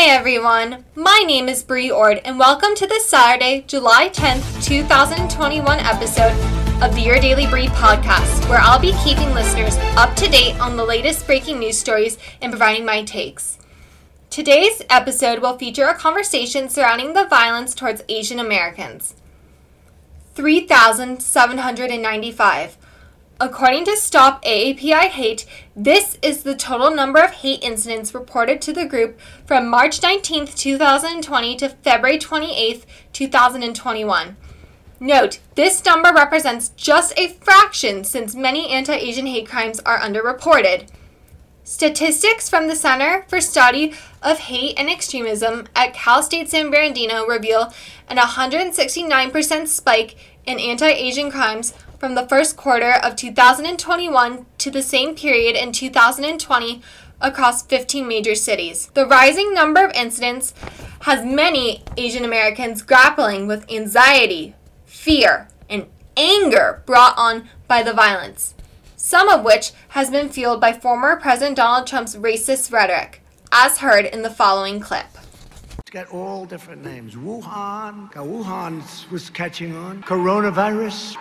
Hi everyone, my name is Bri Ord and welcome to the Saturday, July 10th, 2021 episode of the Your Daily Bri podcast, where I'll be keeping listeners up to date on the latest breaking news stories and providing my takes. Today's episode will feature a conversation surrounding the violence towards Asian Americans. 3,795. According to Stop AAPI Hate, this is the total number of hate incidents reported to the group from March 19, 2020 to February 28, 2021. Note, this number represents just a fraction since many anti Asian hate crimes are underreported. Statistics from the Center for Study of Hate and Extremism at Cal State San Bernardino reveal an 169% spike in anti Asian crimes from the first quarter of 2021 to the same period in 2020 across 15 major cities. The rising number of incidents has many Asian Americans grappling with anxiety, fear, and anger brought on by the violence, some of which has been fueled by former President Donald Trump's racist rhetoric, as heard in the following clip. Got all different names. Wuhan, Wuhan was catching on. Coronavirus.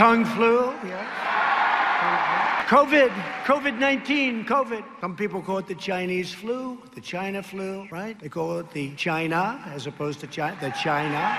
Kung flu, yeah. COVID, COVID 19, COVID. Some people call it the Chinese flu, the China flu, right? They call it the China as opposed to the China.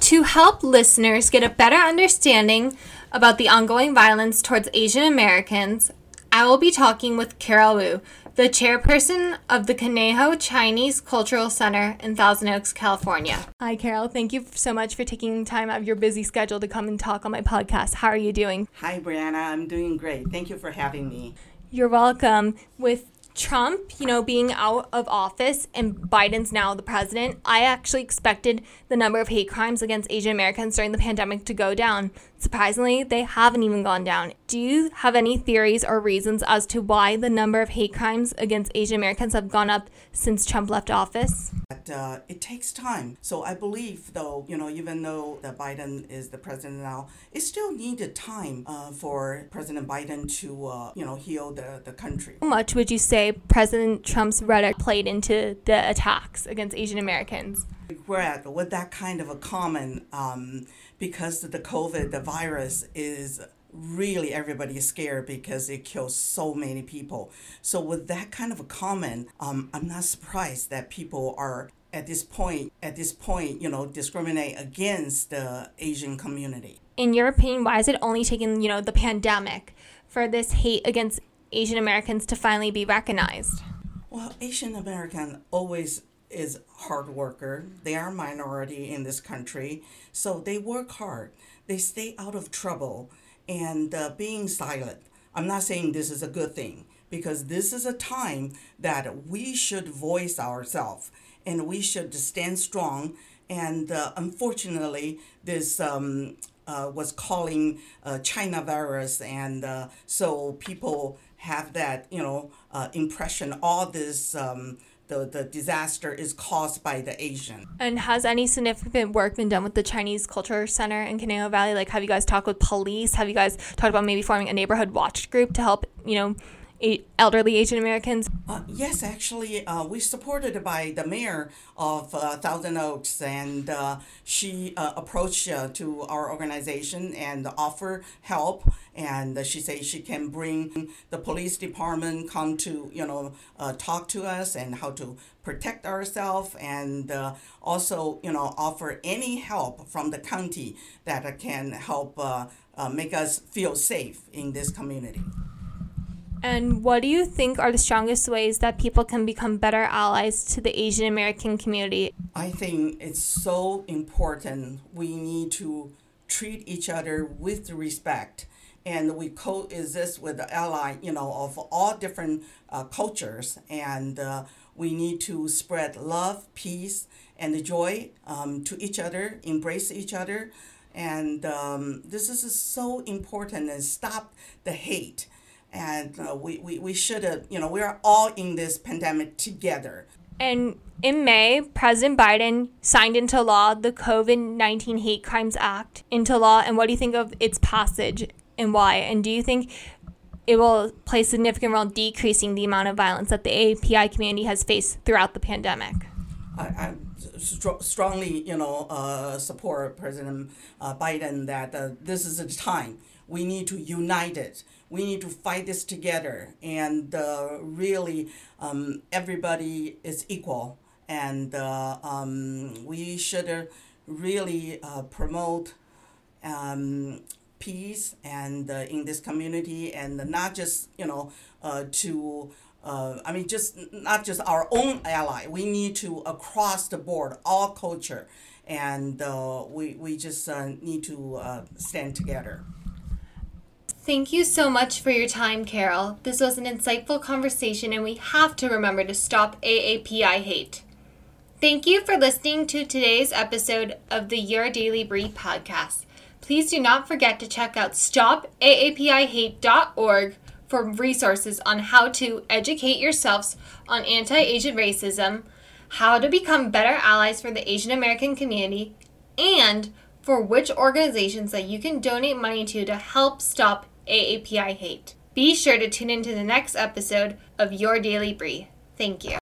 To help listeners get a better understanding about the ongoing violence towards Asian Americans, I will be talking with Carol Woo, the chairperson of the Conejo Chinese Cultural Center in Thousand Oaks, California. Hi, Carol. Thank you so much for taking time out of your busy schedule to come and talk on my podcast. How are you doing? Hi, Brianna. I'm doing great. Thank you for having me. You're welcome. With Trump, you know, being out of office and Biden's now the president, I actually expected the number of hate crimes against Asian Americans during the pandemic to go down. Surprisingly, they haven't even gone down. Do you have any theories or reasons as to why the number of hate crimes against Asian Americans have gone up since Trump left office? But uh, it takes time. So I believe, though, you know, even though the Biden is the president now, it still needed time uh, for President Biden to, uh, you know, heal the, the country. How much would you say President Trump's rhetoric played into the attacks against Asian Americans? We're at with that kind of a common um, because the COVID, the virus is really everybody is scared because it kills so many people. So with that kind of a comment, um, I'm not surprised that people are at this point at this point you know discriminate against the Asian community. In your opinion, why is it only taking you know the pandemic for this hate against Asian Americans to finally be recognized? Well, Asian American always is hard worker. They are minority in this country, so they work hard. They stay out of trouble and uh, being silent. I'm not saying this is a good thing because this is a time that we should voice ourselves and we should stand strong. And uh, unfortunately, this um, uh, was calling uh, China virus, and uh, so people have that you know uh, impression. All this. Um, the, the disaster is caused by the Asian. And has any significant work been done with the Chinese Culture Center in Conejo Valley? Like, have you guys talked with police? Have you guys talked about maybe forming a neighborhood watch group to help, you know, elderly Asian Americans? Uh, yes, actually, uh, we supported by the mayor of uh, Thousand Oaks, and uh, she uh, approached uh, to our organization and offer help. And she said she can bring the police department come to you know talk to us and how to protect ourselves, and also you know offer any help from the county that can help make us feel safe in this community. And what do you think are the strongest ways that people can become better allies to the Asian American community? I think it's so important. We need to treat each other with respect and we coexist with the ally, you know, of all different uh, cultures. And uh, we need to spread love, peace, and joy um, to each other, embrace each other. And um, this is so important and stop the hate and uh, we, we, we should have, you know, we're all in this pandemic together. And in May, President Biden signed into law the COVID 19 Hate Crimes Act into law. And what do you think of its passage and why? And do you think it will play a significant role in decreasing the amount of violence that the API community has faced throughout the pandemic. I, I str- strongly, you know, uh, support President uh, Biden that uh, this is the time we need to unite it. We need to fight this together, and uh, really, um, everybody is equal, and uh, um, we should really uh, promote um, peace and uh, in this community. And not just you know uh, to uh, I mean just not just our own ally. We need to across the board all culture. And uh, we, we just uh, need to uh, stand together Thank you so much for your time, Carol. This was an insightful conversation, and we have to remember to stop AAPI hate. Thank you for listening to today's episode of the Your Daily Bri podcast. Please do not forget to check out stopaapihate.org for resources on how to educate yourselves on anti Asian racism, how to become better allies for the Asian American community, and for which organizations that you can donate money to to help stop AAPI hate. Be sure to tune into the next episode of Your Daily Bri. Thank you.